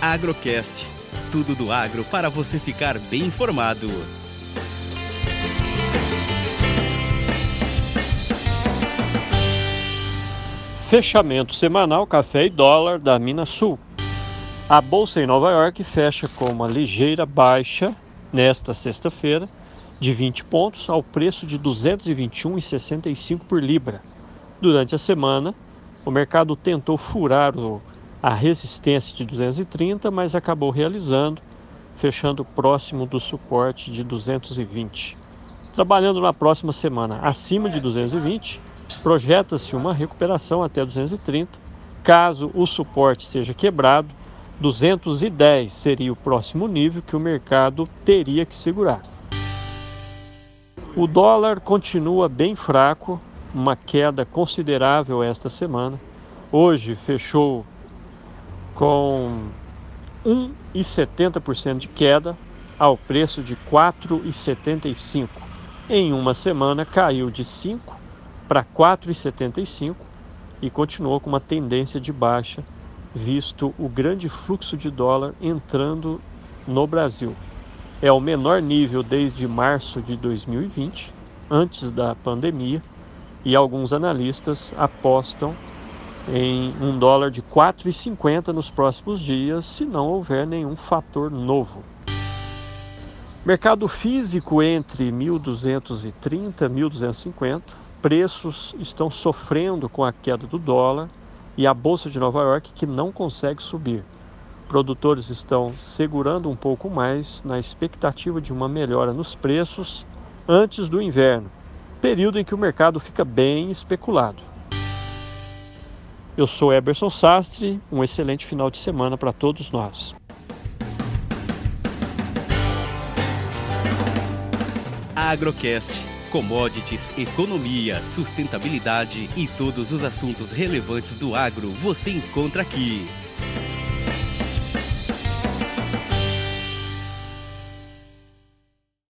Agrocast. Tudo do agro para você ficar bem informado. Fechamento semanal café e dólar da Minas Sul. A bolsa em Nova York fecha com uma ligeira baixa nesta sexta-feira de 20 pontos ao preço de 221,65 por libra. Durante a semana, o mercado tentou furar o a resistência de 230, mas acabou realizando, fechando próximo do suporte de 220. Trabalhando na próxima semana acima de 220, projeta-se uma recuperação até 230. Caso o suporte seja quebrado, 210 seria o próximo nível que o mercado teria que segurar. O dólar continua bem fraco, uma queda considerável esta semana. Hoje fechou com 1,70% de queda ao preço de 4,75. Em uma semana caiu de 5 para 4,75 e continuou com uma tendência de baixa, visto o grande fluxo de dólar entrando no Brasil. É o menor nível desde março de 2020, antes da pandemia, e alguns analistas apostam em um dólar de 4,50 nos próximos dias, se não houver nenhum fator novo. Mercado físico entre 1.230 e 1.250, preços estão sofrendo com a queda do dólar e a bolsa de Nova York que não consegue subir. Produtores estão segurando um pouco mais na expectativa de uma melhora nos preços antes do inverno, período em que o mercado fica bem especulado. Eu sou Eberson Sastre, um excelente final de semana para todos nós. Agrocast. Commodities, economia, sustentabilidade e todos os assuntos relevantes do agro você encontra aqui.